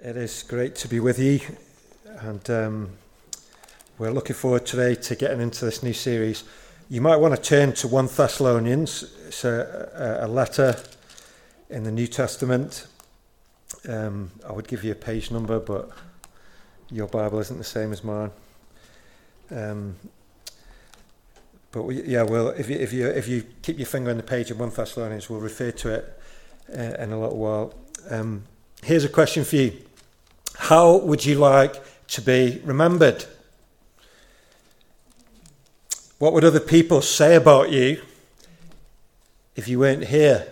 It is great to be with you, and um, we're looking forward today to getting into this new series. You might want to turn to 1 Thessalonians, it's a, a, letter in the New Testament. Um, I would give you a page number, but your Bible isn't the same as mine. Um, but we, yeah, well, if you, if you if you keep your finger on the page of 1 Thessalonians, we'll refer to it uh, in a little while. Um, here's a question for you How would you like to be remembered? What would other people say about you if you weren't here?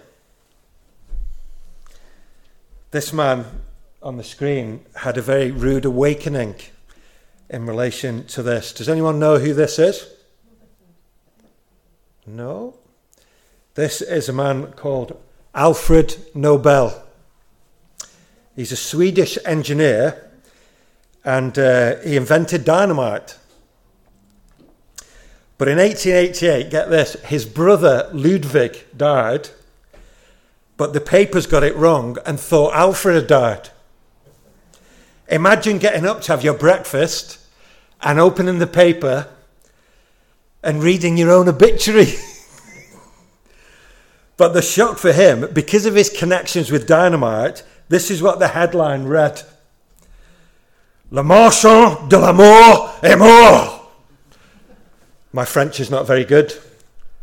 This man on the screen had a very rude awakening in relation to this. Does anyone know who this is? No? This is a man called Alfred Nobel. He's a Swedish engineer and uh, he invented dynamite. But in 1888, get this, his brother Ludwig died, but the papers got it wrong and thought Alfred had died. Imagine getting up to have your breakfast and opening the paper and reading your own obituary. but the shock for him, because of his connections with dynamite, this is what the headline read Le marchand de l'amour est mort. My French is not very good.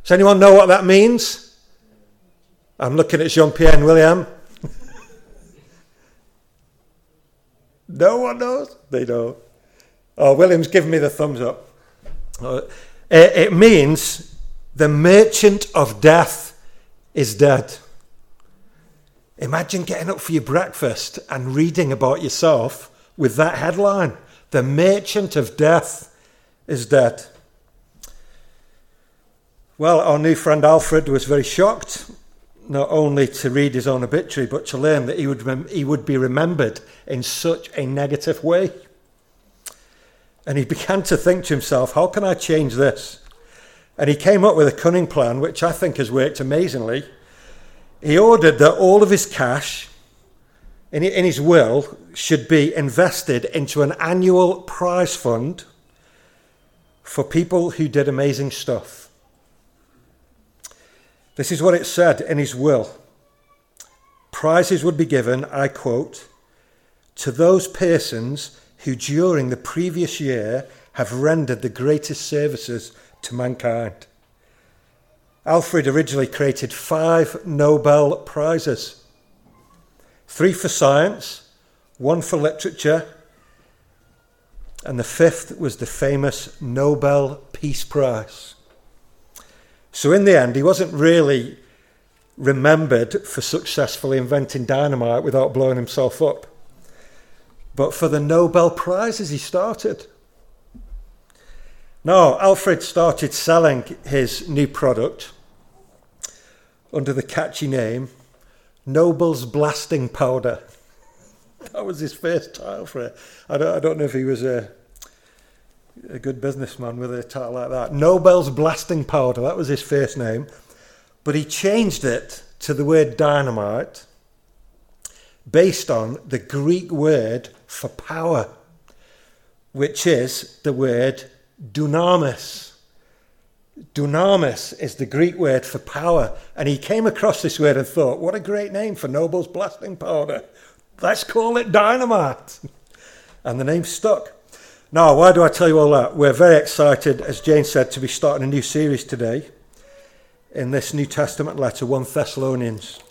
Does anyone know what that means? I'm looking at Jean Pierre and William. no one knows? They know. Oh, William's giving me the thumbs up. Uh, it means the merchant of death is dead. Imagine getting up for your breakfast and reading about yourself with that headline The merchant of death is dead. Well, our new friend Alfred was very shocked, not only to read his own obituary, but to learn that he would, rem- he would be remembered in such a negative way. And he began to think to himself, how can I change this? And he came up with a cunning plan, which I think has worked amazingly. He ordered that all of his cash in his will should be invested into an annual prize fund for people who did amazing stuff. This is what it said in his will. Prizes would be given, I quote, to those persons who during the previous year have rendered the greatest services to mankind. Alfred originally created five Nobel Prizes three for science, one for literature, and the fifth was the famous Nobel Peace Prize. So, in the end, he wasn't really remembered for successfully inventing dynamite without blowing himself up, but for the Nobel Prizes he started. Now, Alfred started selling his new product under the catchy name Nobel's Blasting Powder. That was his first title for it. I don't, I don't know if he was a a good businessman with a title like that. Nobel's Blasting Powder, that was his first name. But he changed it to the word dynamite based on the Greek word for power, which is the word dunamis. Dunamis is the Greek word for power. And he came across this word and thought, what a great name for Nobel's blasting powder. Let's call it dynamite. And the name stuck. Now, why do I tell you all that? We're very excited, as Jane said, to be starting a new series today in this New Testament letter, 1 Thessalonians.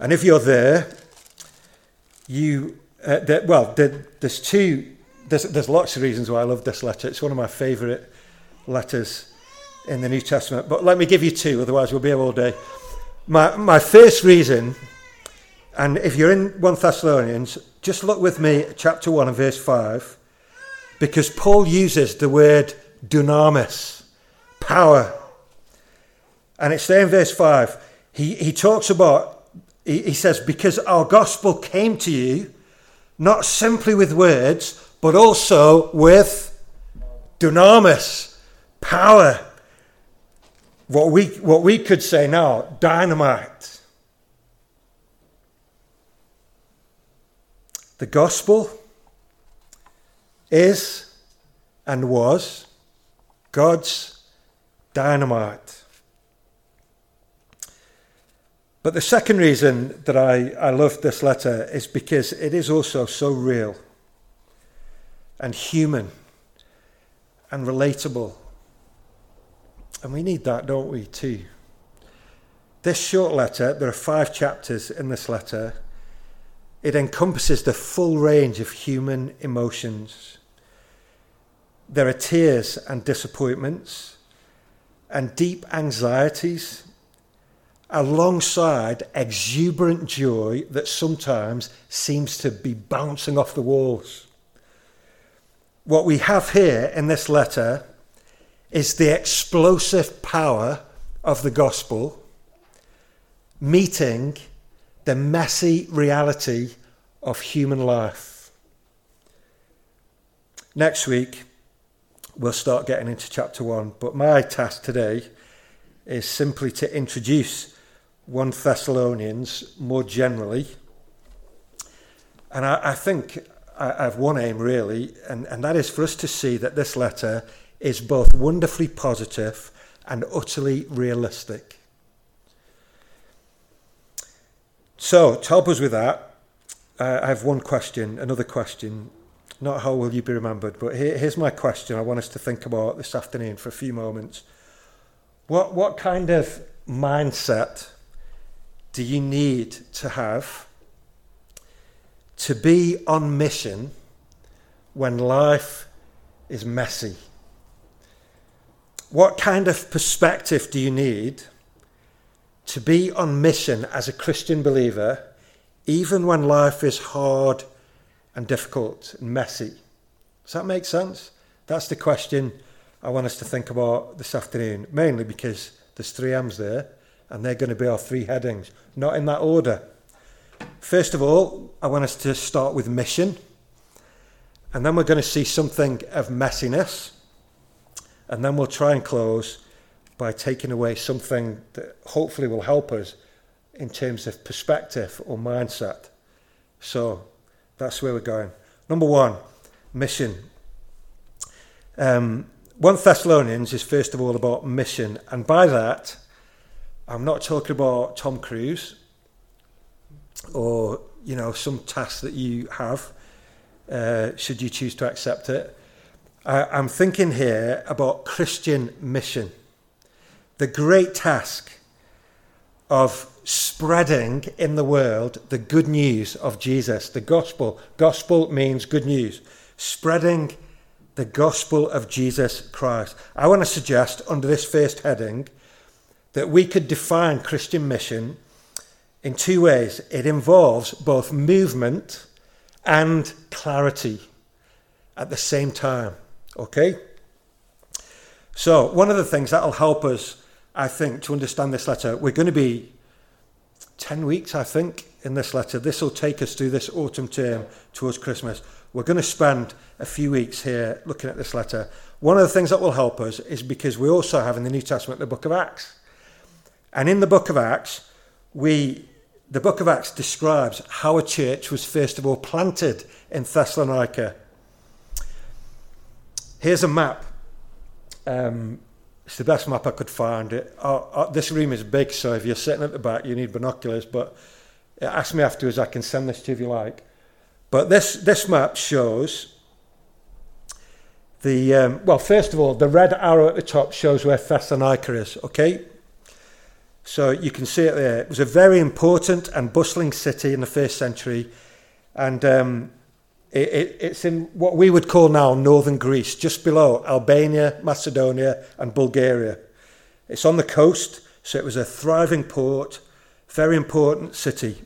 And if you're there, you, uh, there, well, there, there's two, there's, there's lots of reasons why I love this letter. It's one of my favourite letters in the New Testament. But let me give you two, otherwise we'll be here all day. My, my first reason, and if you're in 1 Thessalonians, just look with me at chapter 1 and verse 5 because Paul uses the word dunamis, power. And it's there in verse 5. He, he talks about, he, he says, because our gospel came to you not simply with words, but also with dunamis, power. What we, what we could say now, dynamite. The gospel is and was God's dynamite. But the second reason that I, I love this letter is because it is also so real and human and relatable. And we need that, don't we, too? This short letter, there are five chapters in this letter, it encompasses the full range of human emotions. There are tears and disappointments and deep anxieties alongside exuberant joy that sometimes seems to be bouncing off the walls. What we have here in this letter is the explosive power of the gospel meeting the messy reality of human life. Next week, we'll start getting into chapter one, but my task today is simply to introduce 1 Thessalonians more generally. And I, I think I, have one aim really, and, and that is for us to see that this letter is both wonderfully positive and utterly realistic. So, to help us with that, uh, I have one question, another question. Not how will you be remembered, but here, here's my question I want us to think about this afternoon for a few moments. What, what kind of mindset do you need to have to be on mission when life is messy? What kind of perspective do you need to be on mission as a Christian believer, even when life is hard and difficult and messy? Does that make sense? That's the question I want us to think about this afternoon, mainly because there's three M's there and they're going to be our three headings, not in that order. First of all, I want us to start with mission, and then we're going to see something of messiness, and then we'll try and close by taking away something that hopefully will help us in terms of perspective or mindset. So that's where we're going. Number one, mission. Um, 1 Thessalonians is first of all about mission, and by that, I'm not talking about Tom Cruise or you know some task that you have, uh, should you choose to accept it. I, I'm thinking here about Christian mission, the great task of spreading in the world the good news of Jesus, the gospel. Gospel means good news. Spreading the gospel of Jesus Christ. I want to suggest under this first heading that we could define Christian mission in two ways. It involves both movement and clarity at the same time. Okay? So, one of the things that'll help us, I think, to understand this letter, we're going to be 10 weeks, I think, in this letter. This will take us through this autumn term towards Christmas. We're going to spend a few weeks here looking at this letter. One of the things that will help us is because we also have in the New Testament the book of Acts. And in the book of Acts, we the book of Acts describes how a church was first of all planted in Thessalonica. Here's a map. Um, it's the best map I could find. It, uh, uh, this room is big, so if you're sitting at the back, you need binoculars. But ask me afterwards, I can send this to you if you like. But this, this map shows the, um, well, first of all, the red arrow at the top shows where Thessalonica is, okay? So you can see it there. It was a very important and bustling city in the first century, and um, it, it, it's in what we would call now northern Greece, just below Albania, Macedonia, and Bulgaria. It's on the coast, so it was a thriving port, very important city.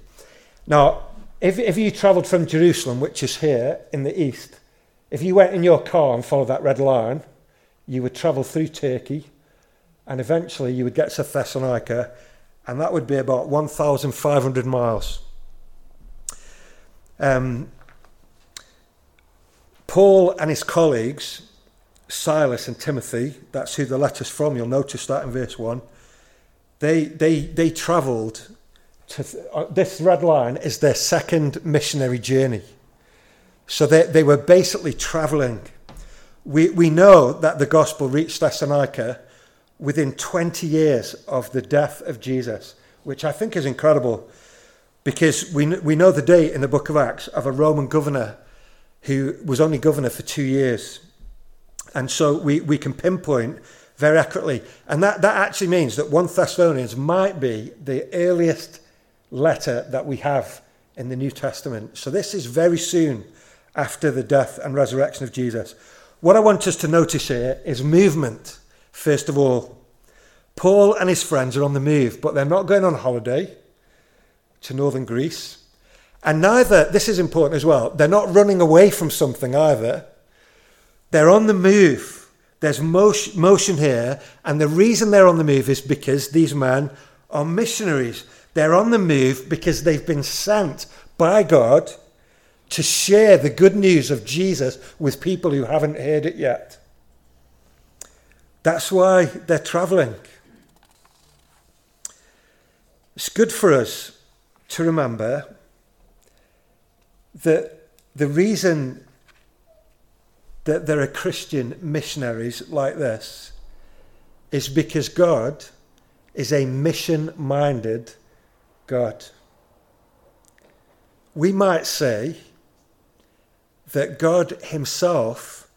Now, if, if you travelled from Jerusalem, which is here in the east, if you went in your car and followed that red line, you would travel through Turkey and eventually you would get to Thessalonica, and that would be about 1,500 miles. Um, Paul and his colleagues, Silas and Timothy, that's who the letter's from, you'll notice that in verse 1, they, they, they travelled to, uh, this red line is their second missionary journey. So they, they were basically traveling. We, we know that the gospel reached Thessalonica within 20 years of the death of Jesus, which I think is incredible because we, we know the date in the book of Acts of a Roman governor who was only governor for two years. And so we, we can pinpoint very accurately. And that, that actually means that 1 Thessalonians might be the earliest letter that we have in the New Testament. So this is very soon after the death and resurrection of Jesus. What I want us to notice here is movement, first of all. Paul and his friends are on the move, but they're not going on holiday to northern Greece. And neither, this is important as well, they're not running away from something either. They're on the move. There's motion, here, and the reason they're on the move is because these men are missionaries. They're on the move because they've been sent by God to share the good news of Jesus with people who haven't heard it yet. That's why they're traveling. It's good for us to remember that the reason that there are Christian missionaries like this is because God is a mission minded God. We might say that God Himself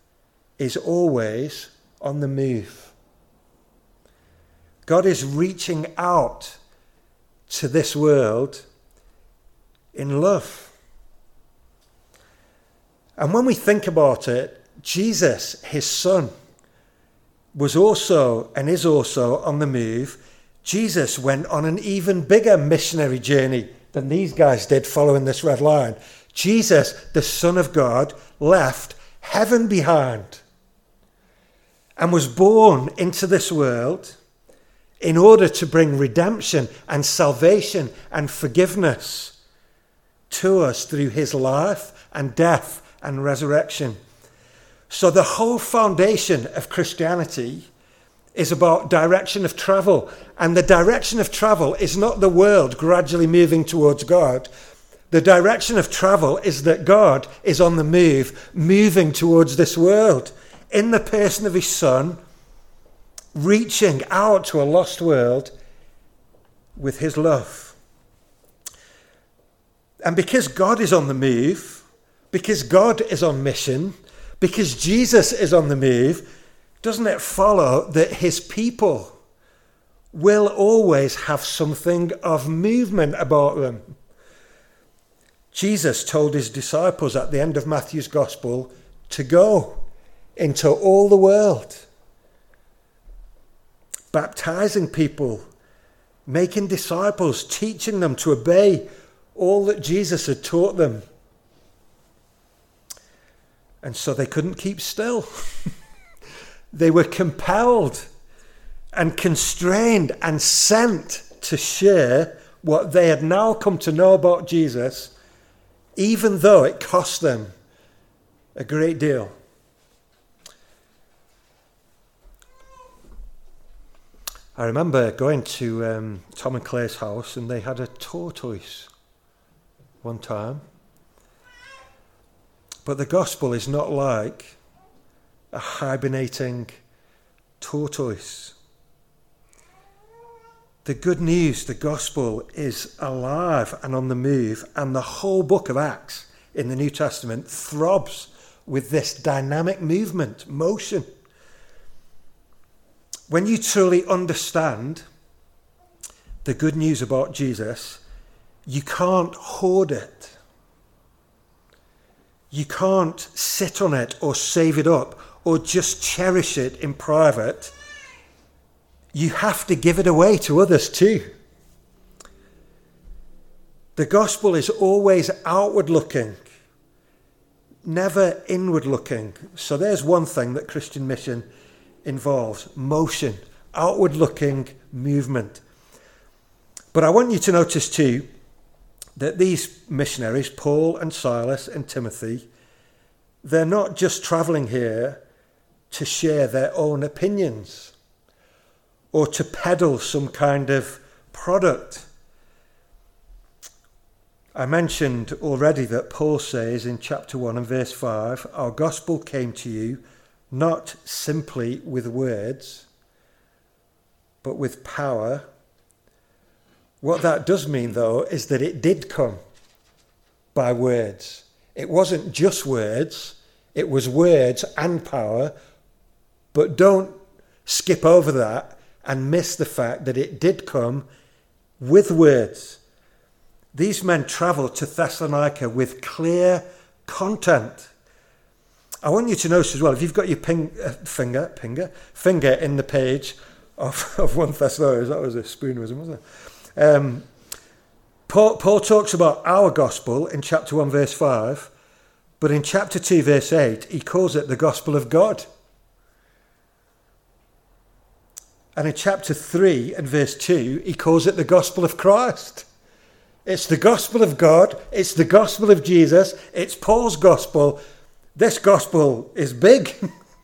is always on the move. God is reaching out to this world in love. And when we think about it, Jesus, his son, was also and is also on the move. Jesus went on an even bigger missionary journey than these guys did following this red line. Jesus, the Son of God, left heaven behind and was born into this world in order to bring redemption and salvation and forgiveness to us through his life and death and resurrection. So, the whole foundation of Christianity is about direction of travel. And the direction of travel is not the world gradually moving towards God. The direction of travel is that God is on the move, moving towards this world in the person of his Son, reaching out to a lost world with his love. And because God is on the move, because God is on mission, because Jesus is on the move, doesn't it follow that his people will always have something of movement about them? Jesus told his disciples at the end of Matthew's gospel to go into all the world, baptizing people, making disciples, teaching them to obey all that Jesus had taught them. And so they couldn't keep still. they were compelled and constrained and sent to share what they had now come to know about Jesus, even though it cost them a great deal. I remember going to um, Tom and Claire's house, and they had a tortoise one time. But the gospel is not like a hibernating tortoise. The good news, the gospel, is alive and on the move, and the whole book of Acts in the New Testament throbs with this dynamic movement, motion. When you truly understand the good news about Jesus, you can't hoard it. You can't sit on it or save it up or just cherish it in private. You have to give it away to others too. The gospel is always outward looking, never inward looking. So there's one thing that Christian mission involves motion, outward looking movement. But I want you to notice too that these missionaries, Paul and Silas and Timothy, they're not just traveling here to share their own opinions or to peddle some kind of product. I mentioned already that Paul says in chapter 1 and verse 5 Our gospel came to you not simply with words, but with power. What that does mean, though, is that it did come by words. It wasn't just words, it was words and power. But don't skip over that and miss the fact that it did come with words. These men travelled to Thessalonica with clear content. I want you to notice as well, if you've got your ping, uh, finger, finger, finger in the page of, of 1 Thessalonians, that was a spoonerism, wasn't it? Um, Paul, Paul talks about our gospel in chapter 1, verse 5, but in chapter 2, verse 8, he calls it the gospel of God. And in chapter 3 and verse 2, he calls it the gospel of Christ. It's the gospel of God, it's the gospel of Jesus, it's Paul's gospel. This gospel is big.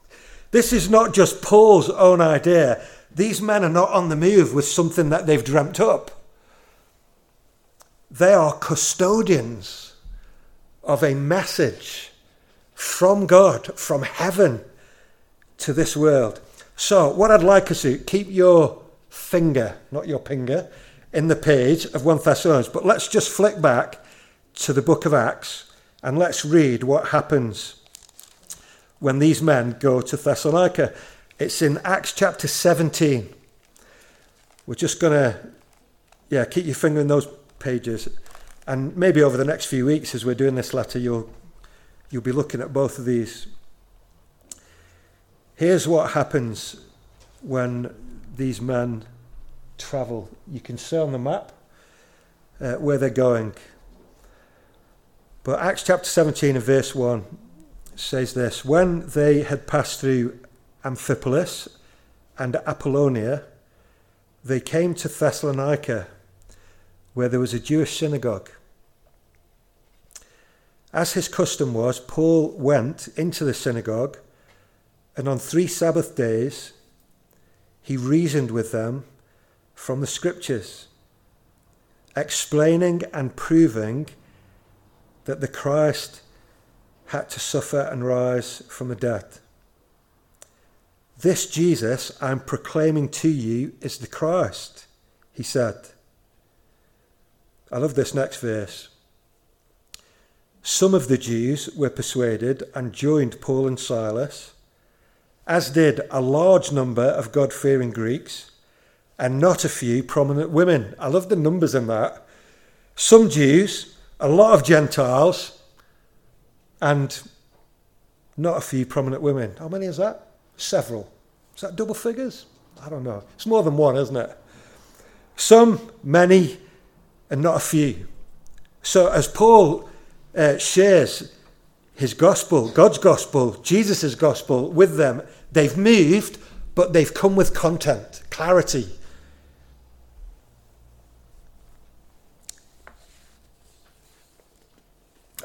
this is not just Paul's own idea. These men are not on the move with something that they've dreamt up. They are custodians of a message from God, from heaven to this world. So, what I'd like us to keep your finger, not your finger, in the page of 1 Thessalonians, but let's just flick back to the book of Acts and let's read what happens when these men go to Thessalonica. It's in Acts chapter 17. We're just going to, yeah, keep your finger in those pages. And maybe over the next few weeks, as we're doing this letter, you'll, you'll be looking at both of these Here's what happens when these men travel. You can see on the map uh, where they're going. But Acts chapter 17 and verse 1 says this When they had passed through Amphipolis and Apollonia, they came to Thessalonica, where there was a Jewish synagogue. As his custom was, Paul went into the synagogue and on three Sabbath days, he reasoned with them from the scriptures, explaining and proving that the Christ had to suffer and rise from the dead. This Jesus I'm proclaiming to you is the Christ, he said. I love this next verse. Some of the Jews were persuaded and joined Paul and Silas as did a large number of God fearing Greeks and not a few prominent women. I love the numbers in that. Some Jews, a lot of Gentiles, and not a few prominent women. How many is that? Several. Is that double figures? I don't know. It's more than one, isn't it? Some, many, and not a few. So as Paul uh, shares his gospel, God's gospel, Jesus' gospel with them, They've moved, but they've come with content, clarity.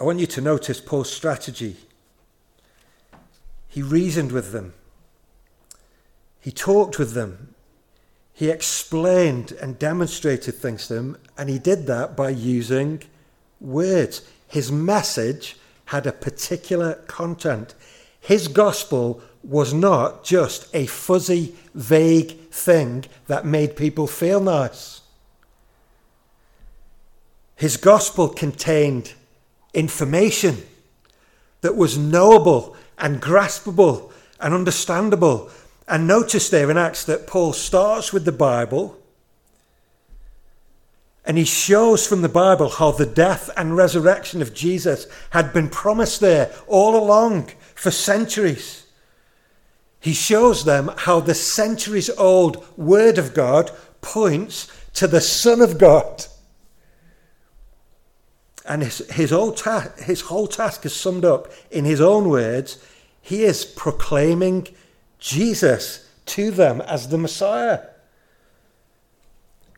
I want you to notice Paul's strategy. He reasoned with them, he talked with them, he explained and demonstrated things to them, and he did that by using words. His message had a particular content. His gospel was not just a fuzzy, vague thing that made people feel nice. His gospel contained information that was knowable and graspable and understandable. And notice there in Acts that Paul starts with the Bible and he shows from the Bible how the death and resurrection of Jesus had been promised there all along for centuries. He shows them how the centuries old Word of God points to the Son of God. And his, his, ta- his whole task is summed up in his own words. He is proclaiming Jesus to them as the Messiah.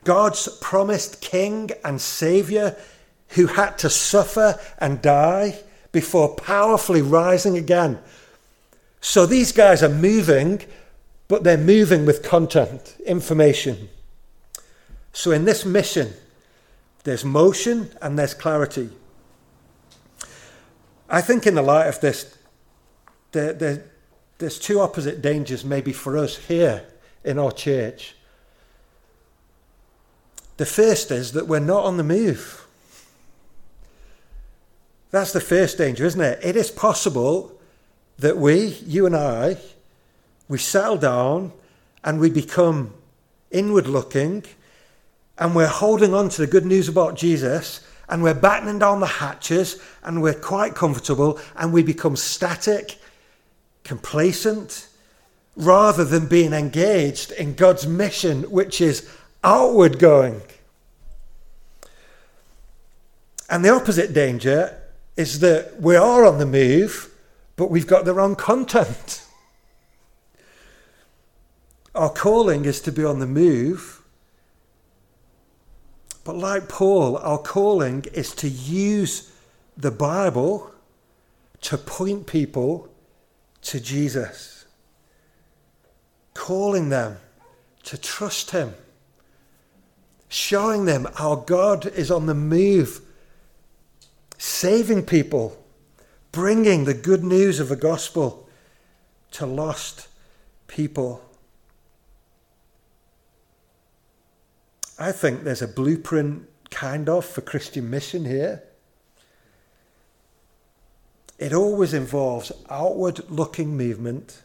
God's promised King and Saviour who had to suffer and die before powerfully rising again so these guys are moving, but they're moving with content, information. So in this mission, There's motion and there's clarity. I think, in the light of this, there, there, there's two opposite dangers, maybe for us here in our church. The first is that we're not on the move. That's the first danger, isn't it? It is possible that we, you and I, we settle down and we become inward looking and we're holding on to the good news about Jesus and we're battening down the hatches and we're quite comfortable and we become static, complacent, rather than being engaged in God's mission, which is outward going. And the opposite danger is that we are on the move, but we've got the wrong content. Our calling is to be on the move. But like Paul, our calling is to use the Bible to point people to Jesus, calling them to trust Him, showing them our God is on the move saving people, bringing the good news of the gospel to lost people. I think there's a blueprint, kind of, for Christian mission here. It always involves outward looking movement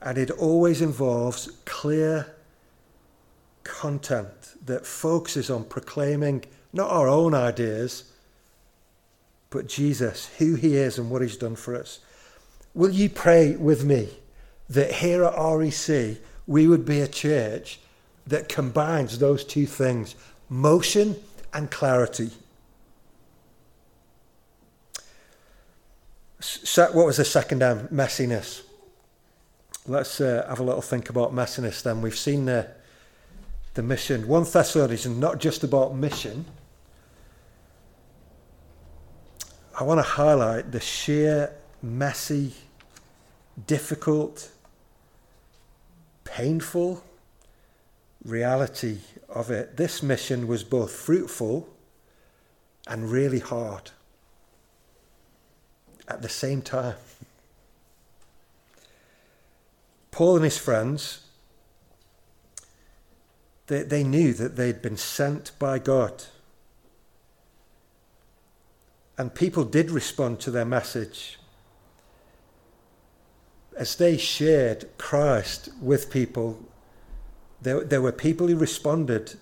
and it always involves clear content that focuses on proclaiming not our own ideas, but Jesus, who he is and what he's done for us. Will you pray with me that here at REC we would be a church that combines those two things motion and clarity? What was the second M? Messiness. Let's uh, have a little think about messiness then. We've seen the, the mission. 1 Thessalonians is not just about mission I want to highlight the sheer, messy, difficult, painful reality of it. This mission was both fruitful and really hard at the same time. Paul and his friends, they, they knew that they'd been sent by God and people did respond to their message. As they shared Christ with people, there, there were people who responded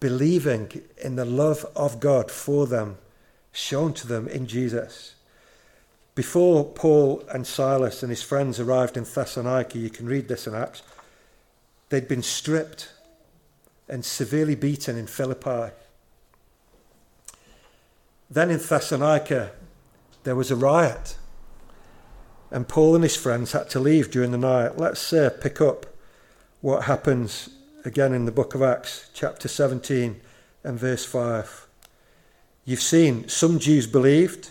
believing in the love of God for them, shown to them in Jesus. Before Paul and Silas and his friends arrived in Thessalonica, you can read this in Acts, they'd been stripped and severely beaten in Philippi. Then in Thessalonica, there was a riot, and Paul and his friends had to leave during the night. Let's uh, pick up what happens again in the book of Acts, chapter 17 and verse 5. You've seen some Jews believed,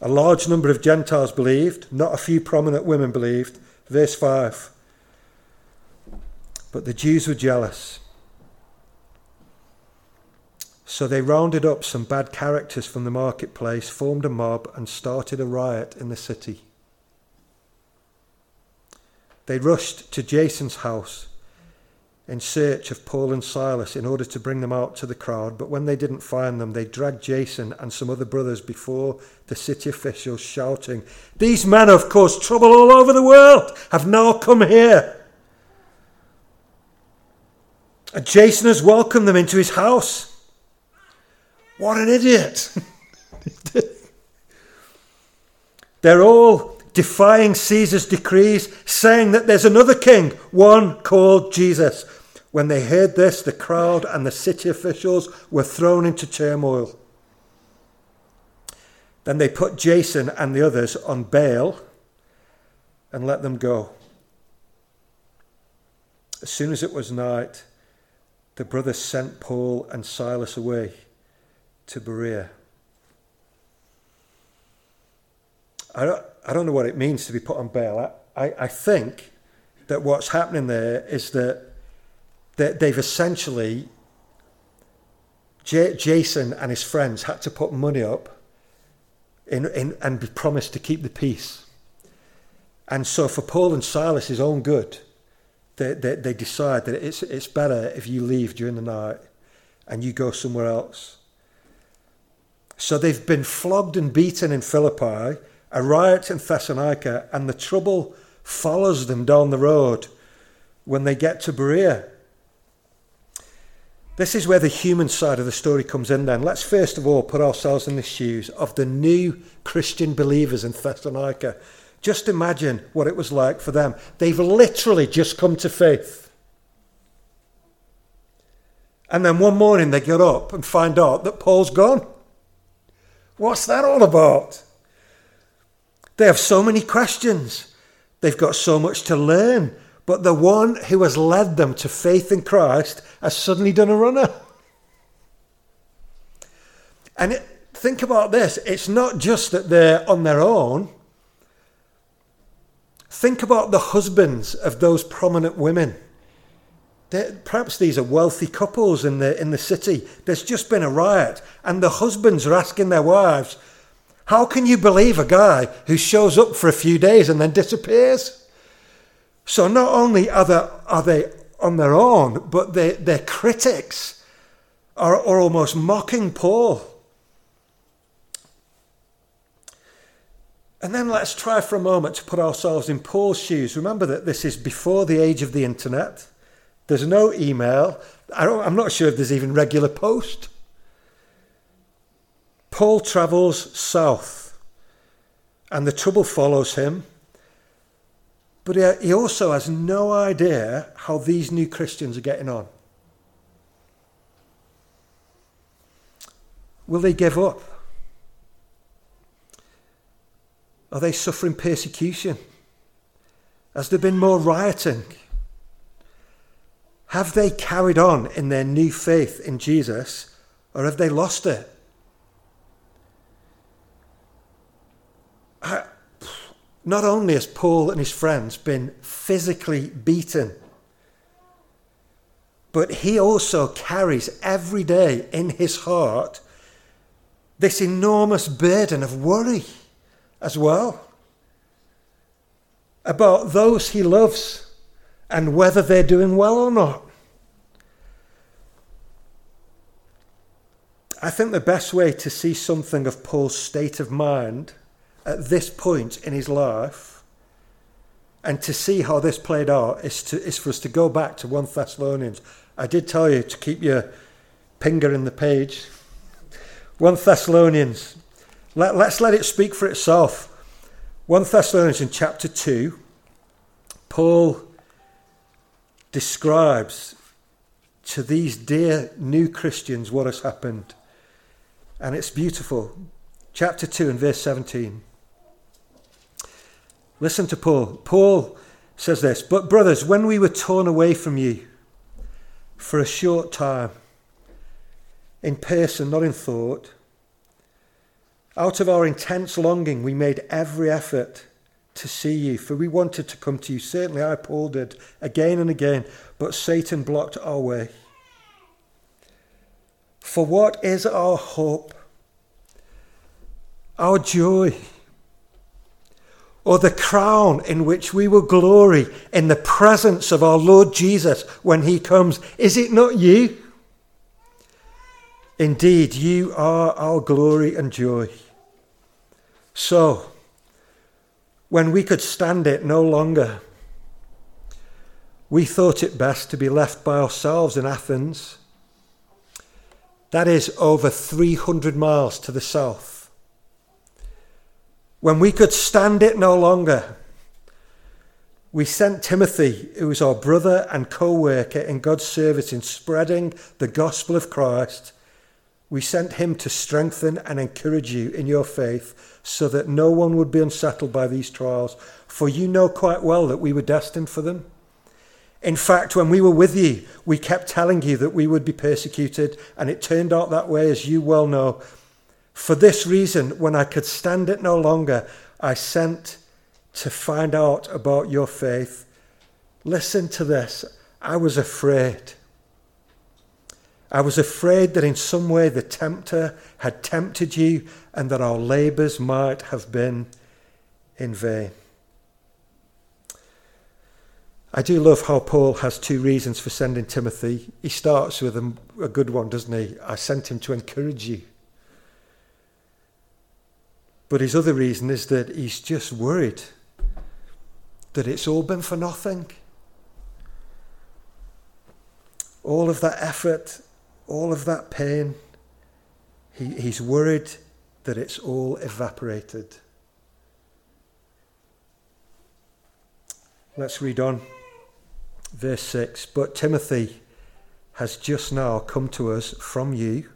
a large number of Gentiles believed, not a few prominent women believed. Verse 5. But the Jews were jealous so they rounded up some bad characters from the marketplace, formed a mob, and started a riot in the city. They rushed to Jason's house in search of Paul and Silas in order to bring them out to the crowd, but when they didn't find them, they dragged Jason and some other brothers before the city officials, shouting, These men have caused trouble all over the world, have now come here. And Jason has welcomed them into his house. What an idiot! They're all defying Caesar's decrees, saying that there's another king, one called Jesus. When they heard this, the crowd and the city officials were thrown into turmoil. Then they put Jason and the others on bail and let them go. As soon as it was night, the brothers sent Paul and Silas away to Berea. I don't, I don't know what it means to be put on bail. I, I, I think that what's happening there is that, that they've essentially J- Jason and his friends had to put money up in, in, and be promised to keep the peace. And so, for Paul and Silas's own good, they, they, they decide that it's, it's better if you leave during the night and you go somewhere else. So they've been flogged and beaten in Philippi, a riot in Thessalonica, and the trouble follows them down the road when they get to Berea. This is where the human side of the story comes in then. Let's first of all put ourselves in the shoes of the new Christian believers in Thessalonica. Just imagine what it was like for them. They've literally just come to faith. And then one morning they get up and find out that Paul's gone. What's that all about? They have so many questions. They've got so much to learn. But the one who has led them to faith in Christ has suddenly done a runner. And it, think about this it's not just that they're on their own. Think about the husbands of those prominent women. They're, perhaps these are wealthy couples in the, in the city. There's just been a riot, and the husbands are asking their wives, How can you believe a guy who shows up for a few days and then disappears? So not only are they, are they on their own, but they, their critics are, are almost mocking Paul. And then let's try for a moment to put ourselves in Paul's shoes. Remember that this is before the age of the internet. There's no email. I am not sure if there's even regular post. Paul travels south, and the trouble follows him. But he also has no idea how these new Christians are getting on. Will they give up? Are they suffering persecution? Has there been more rioting? Have they carried on in their new faith in Jesus or have they lost it? I, not only has Paul and his friends been physically beaten, but he also carries every day in his heart this enormous burden of worry as well about those he loves and whether they're doing well or not. I think the best way to see something of Paul's state of mind at this point in his life and to see how this played out is, to, is for us to go back to 1 Thessalonians. I did tell you to keep your finger in the page. 1 Thessalonians. Let, let's let it speak for itself. 1 Thessalonians in chapter 2, Paul describes to these dear new Christians what has happened. And it's beautiful. Chapter 2 and verse 17. Listen to Paul. Paul says this But, brothers, when we were torn away from you for a short time, in person, not in thought, out of our intense longing, we made every effort to see you, for we wanted to come to you. Certainly, I, Paul, did again and again, but Satan blocked our way. For what is our hope? Our joy? Or the crown in which we will glory in the presence of our Lord Jesus when he comes. Is it not you? Indeed, you are our glory and joy. So, when we could stand it no longer, we thought it best to be left by ourselves in Athens. That is over 300 miles to the south when we could stand it no longer, we sent Timothy, who was our brother and co worker in God's service in spreading the gospel of Christ. We sent him to strengthen and encourage you in your faith so that no one would be unsettled by these trials, for you know quite well that we were destined for them. In fact, when we were with you, we kept telling you that we would be persecuted, and it turned out that way, as you well know. For this reason, when I could stand it no longer, I sent to find out about your faith. Listen to this. I was afraid. I was afraid that in some way the tempter had tempted you and that our labours might have been in vain. I do love how Paul has two reasons for sending Timothy. He starts with a, a good one, doesn't he? I sent him to encourage you. But his other reason is that he's just worried that it's all been for nothing. All of that effort, all of that pain, he, he's worried that it's all evaporated. Let's read on. Verse 6 But Timothy has just now come to us from you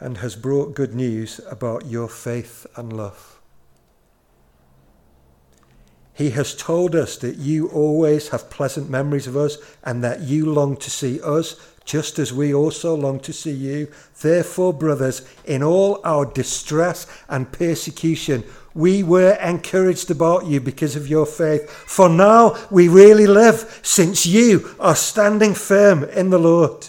and has brought good news about your faith and love. He has told us that you always have pleasant memories of us and that you long to see us just as we also long to see you. Therefore, brothers, in all our distress and persecution, we were encouraged about you because of your faith. For now we really live, since you are standing firm in the Lord.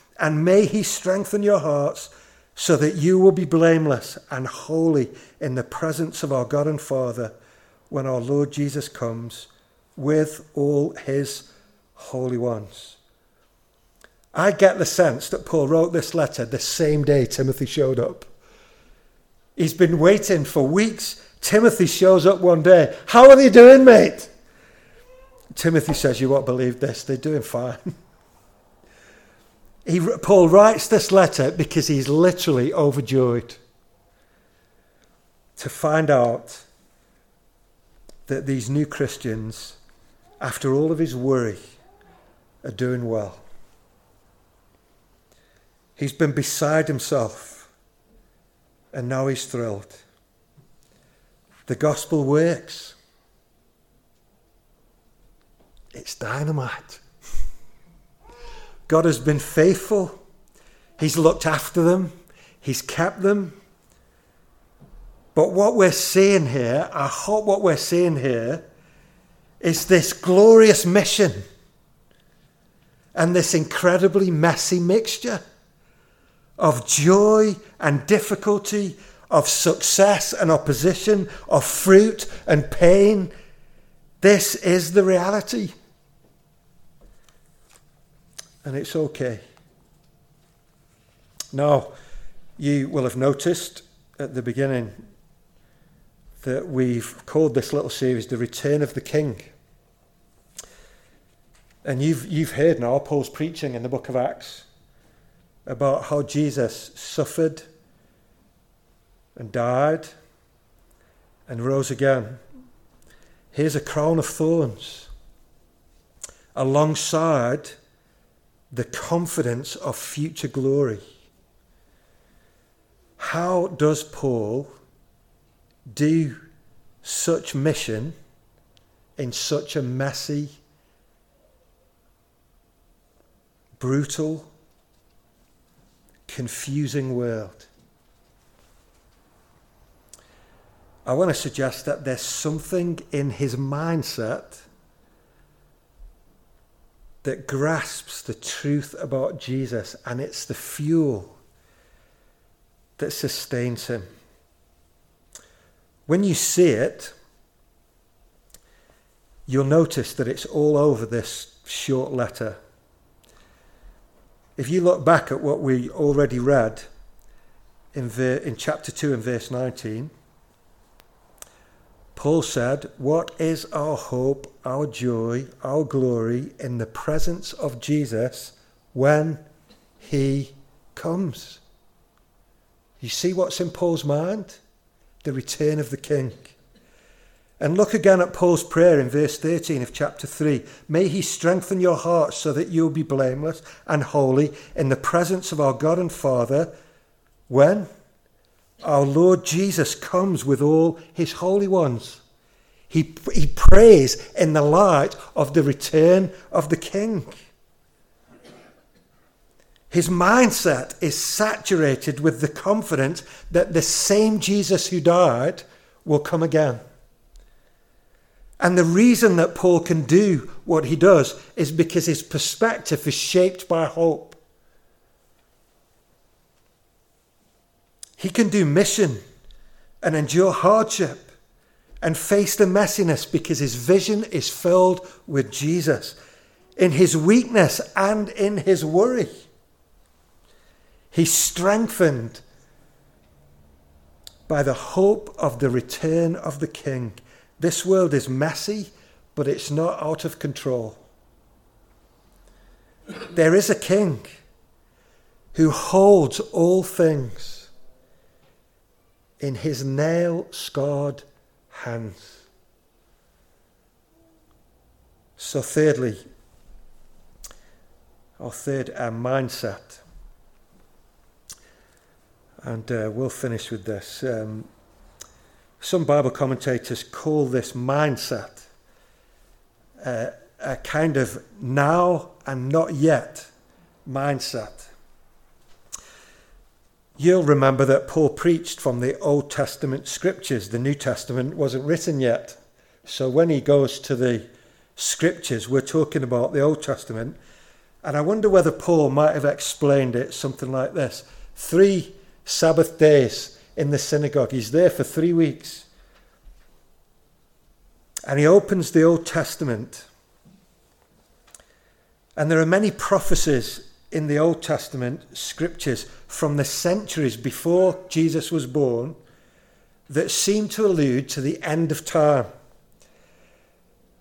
And may He strengthen your hearts so that you will be blameless and holy in the presence of our God and Father when our Lord Jesus comes with all his holy ones. I get the sense that Paul wrote this letter the same day Timothy showed up. He's been waiting for weeks. Timothy shows up one day. How are they doing, mate? Timothy says, You won't believe this. They're doing fine. He, Paul writes this letter because he's literally overjoyed to find out that these new Christians after all of his worry, are doing well. He's been beside himself, and now he's thrilled. The gospel works. It's dynamite. God has been faithful. He's looked after them. He's kept them. But what we're seeing here, I hope what we're seeing here, is this glorious mission and this incredibly messy mixture of joy and difficulty, of success and opposition, of fruit and pain. This is the reality. And it's okay. Now, you will have noticed at the beginning that we've called this little series The Return of the King. And you've, you've heard now Paul's preaching in the book of Acts about how Jesus suffered and died and rose again. Here's a crown of thorns alongside the confidence of future glory. How does Paul do such mission in such a messy, brutal, confusing world. I want to suggest that there's something in his mindset that grasps the truth about Jesus, and it's the fuel that sustains him. When you see it, you'll notice that it's all over this short letter. If you look back at what we already read in, in chapter 2 and verse 19, Paul said, What is our hope, our joy, our glory in the presence of Jesus when he comes? You see what's in Paul's mind? the return of the king. And look again at Paul's prayer in verse 13 of chapter 3. May he strengthen your hearts so that you'll be blameless and holy in the presence of our God and Father when our Lord Jesus comes with all his holy ones. He, he prays in the light of the return of the King. His mindset is saturated with the confidence that the same Jesus who died will come again. And the reason that Paul can do what he does is because his perspective is shaped by hope. He can do mission and endure hardship and face the messiness because his vision is filled with Jesus in his weakness and in his worry. He's strengthened by the hope of the return of the King. This world is messy, but it's not out of control. There is a king who holds all things in his nail scarred hands. So, thirdly, our third our mindset. And uh, we'll finish with this. Um, some Bible commentators call this mindset uh, a kind of now and not yet mindset. You'll remember that Paul preached from the Old Testament scriptures. The New Testament wasn't written yet. So when he goes to the scriptures, we're talking about the Old Testament. And I wonder whether Paul might have explained it something like this Three Sabbath days in the synagogue. He's there for three weeks. And he opens the Old Testament. And there are many prophecies in the Old Testament scriptures from the centuries before Jesus was born that seem to allude to the end of time.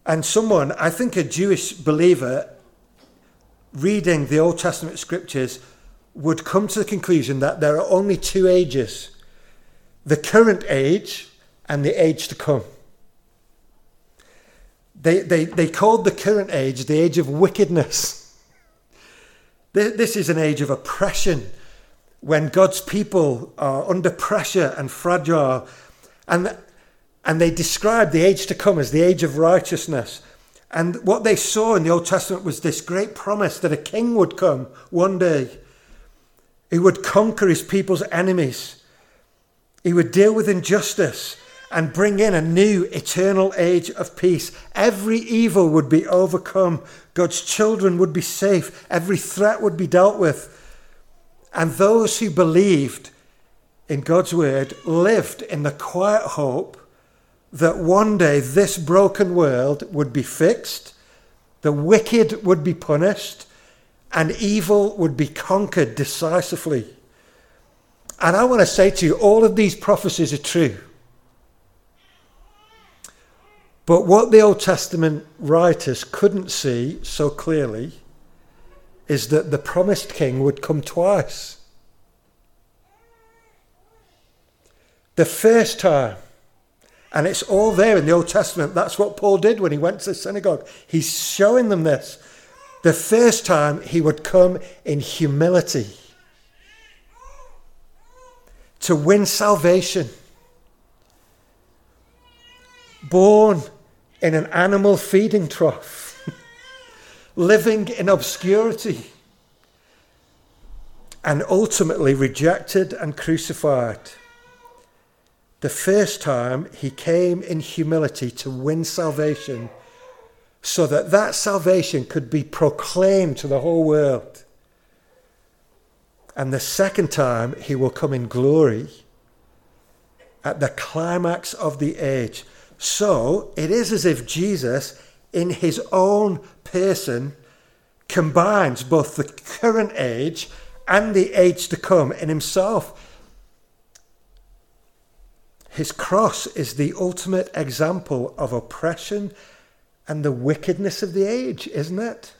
And someone, I think a Jewish believer, reading the Old Testament scriptures would come to the conclusion that there are only two ages the current age and the age to come. They, they, they called the current age the age of wickedness. This is an age of oppression when God's people are under pressure and fragile. And, and they describe the age to come as the age of righteousness. And what they saw in the Old Testament was this great promise that a king would come one day he would conquer his people's enemies. He would deal with injustice and bring in a new eternal age of peace. Every evil would be overcome. God's children would be safe. Every threat would be dealt with. And those who believed in God's word lived in the quiet hope that one day this broken world would be fixed, the wicked would be punished, and evil would be conquered decisively. And I want to say to you, all of these prophecies are true. But what the Old Testament writers couldn't see so clearly is that the promised king would come twice. The first time, and it's all there in the Old Testament, that's what Paul did when he went to the synagogue. He's showing them this. The first time he would come in humility to win salvation. Born in an animal feeding trough, living in obscurity, and ultimately rejected and crucified. The first time he came in humility to win salvation so that that salvation could be proclaimed to the whole world. And the second time, he will come in glory at the climax of the age. So it is as if Jesus, in his own person, combines both the current age and the age to come in himself. His cross is the ultimate example of oppression and the wickedness of the age, isn't it?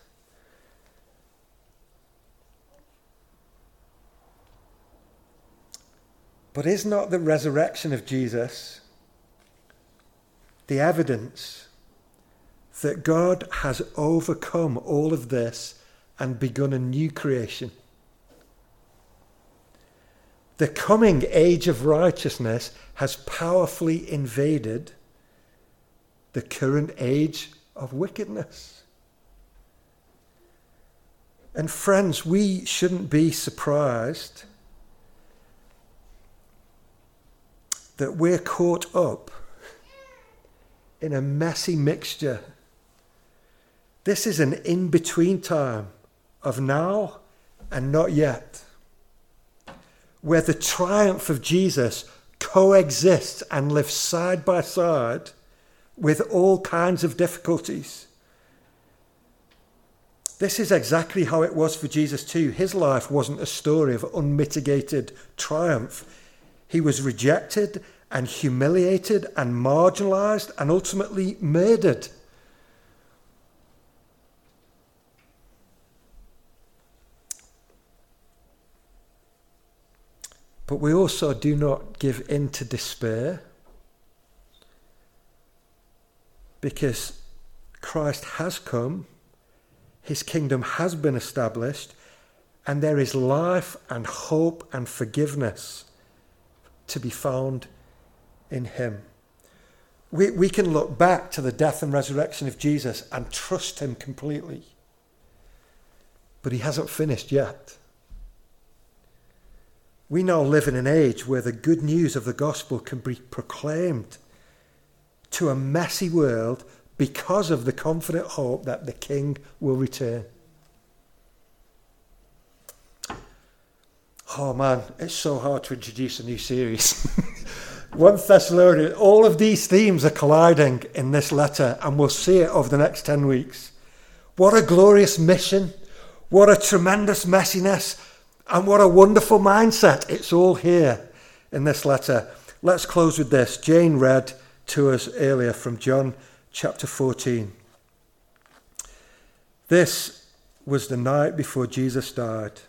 But is not the resurrection of Jesus the evidence that God has overcome all of this and begun a new creation. The coming age of righteousness has powerfully invaded the current age of wickedness. And friends, we shouldn't be surprised that we're caught up in a messy mixture. This is an in between time of now and not yet, where the triumph of Jesus coexists and lives side by side with all kinds of difficulties. This is exactly how it was for Jesus, too. His life wasn't a story of unmitigated triumph. He was rejected and humiliated and marginalized and ultimately murdered. But we also do not give in to despair because Christ has come, his kingdom has been established, and there is life and hope and forgiveness to be found in him. We, we can look back to the death and resurrection of Jesus and trust him completely. But he hasn't finished yet. We now live in an age where the good news of the gospel can be proclaimed to a messy world because of the confident hope that the King will return. Oh man, it's so hard to introduce a new series. 1 Thessalonians, all of these themes are colliding in this letter, and we'll see it over the next 10 weeks. What a glorious mission! What a tremendous messiness! And what a wonderful mindset! It's all here in this letter. Let's close with this. Jane read to us earlier from John chapter 14. This was the night before Jesus died.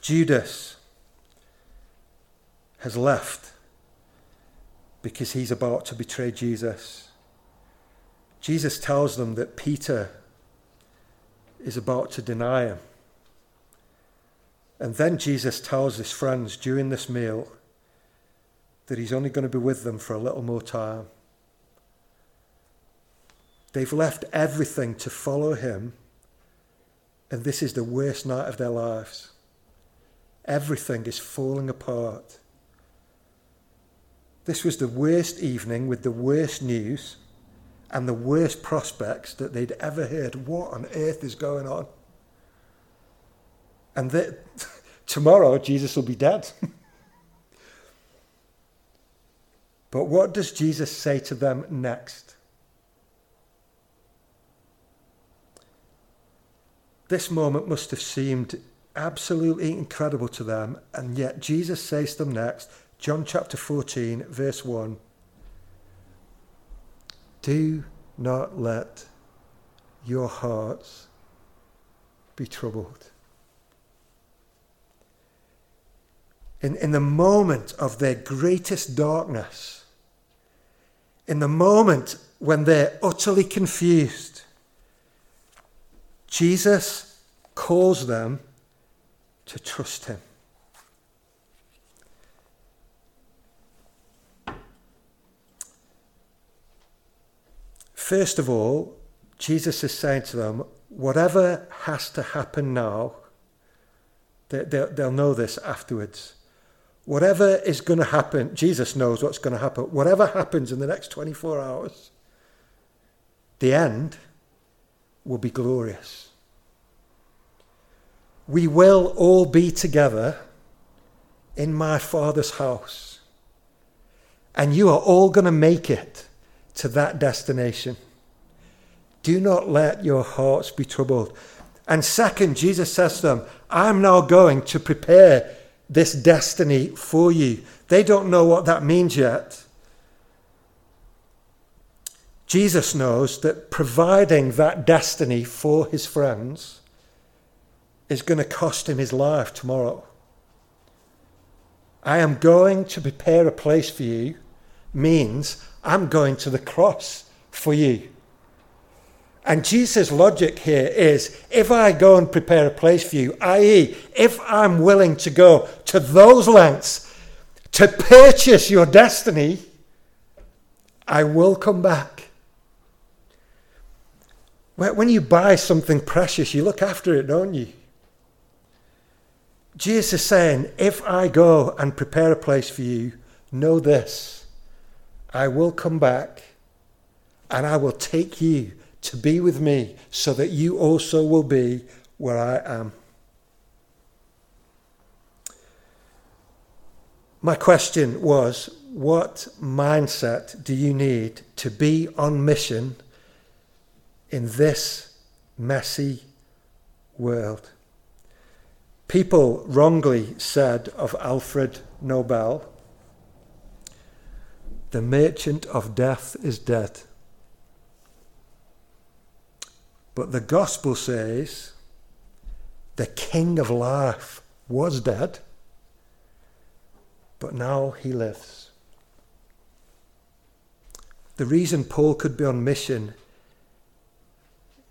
Judas has left because he's about to betray Jesus. Jesus tells them that Peter is about to deny him. And then Jesus tells his friends during this meal that he's only going to be with them for a little more time. They've left everything to follow him, and this is the worst night of their lives. Everything is falling apart. This was the worst evening with the worst news and the worst prospects that they'd ever heard. What on earth is going on? And that tomorrow Jesus will be dead. But what does Jesus say to them next? This moment must have seemed absolutely incredible to them, and yet Jesus says to them next, John chapter 14, verse 1 Do not let your hearts be troubled. In, in the moment of their greatest darkness, in the moment when they're utterly confused, Jesus calls them to trust him. First of all, Jesus is saying to them, whatever has to happen now, they'll know this afterwards. Whatever is going to happen, Jesus knows what's going to happen. Whatever happens in the next 24 hours, the end will be glorious. We will all be together in my Father's house. And you are all going to make it to that destination. Do not let your hearts be troubled. And second, Jesus says to them, I'm now going to prepare this destiny for you. They don't know what that means yet. Jesus knows that providing that destiny for his friends is going to cost him his life tomorrow. I am going to prepare a place for you means I'm going to the cross for you. And Jesus' logic here is if I go and prepare a place for you, i.e., if I'm willing to go to those lengths to purchase your destiny, I will come back. When you buy something precious, you look after it, don't you? Jesus is saying, if I go and prepare a place for you, know this I will come back and I will take you to be with me so that you also will be where I am. My question was what mindset do you need to be on mission in this messy world? People wrongly said of Alfred Nobel, the merchant of death is dead. But the gospel says the king of life was dead, but now he lives. The reason Paul could be on mission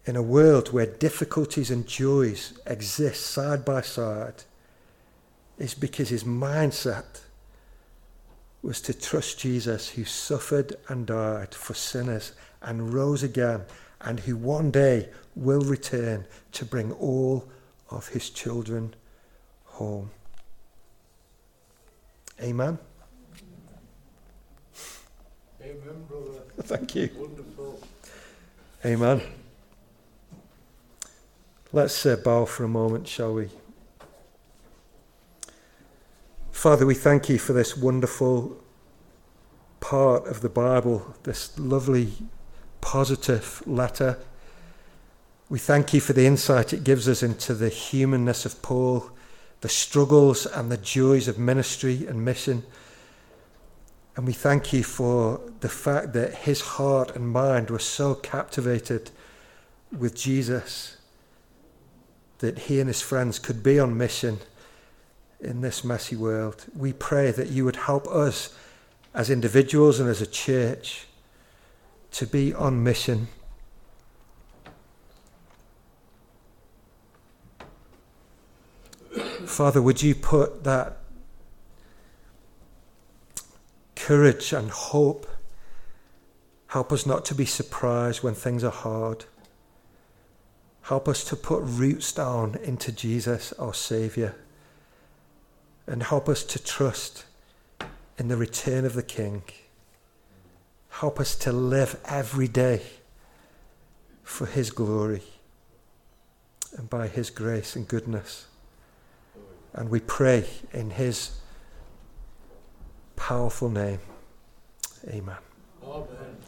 in a world where difficulties and joys exist side by side is because his mindset was to trust Jesus who suffered and died for sinners and rose again and who one day will return to bring all of his children home. Amen. Amen, brother. Thank you. Wonderful. Amen. Let's uh, bow for a moment, shall we? Father, we thank you for this wonderful part of the Bible, this lovely, positive letter. We thank you for the insight it gives us into the humanness of Paul, the struggles and the joys of ministry and mission. And we thank you for the fact that his heart and mind were so captivated with Jesus that he and his friends could be on mission in this messy world. We pray that you would help us as individuals and as a church to be on mission. Father, would you put that courage and hope? Help us not to be surprised when things are hard. Help us to put roots down into Jesus, our Saviour. And help us to trust in the return of the King. Help us to live every day for His glory and by His grace and goodness. And we pray in His powerful name. Amen. Amen.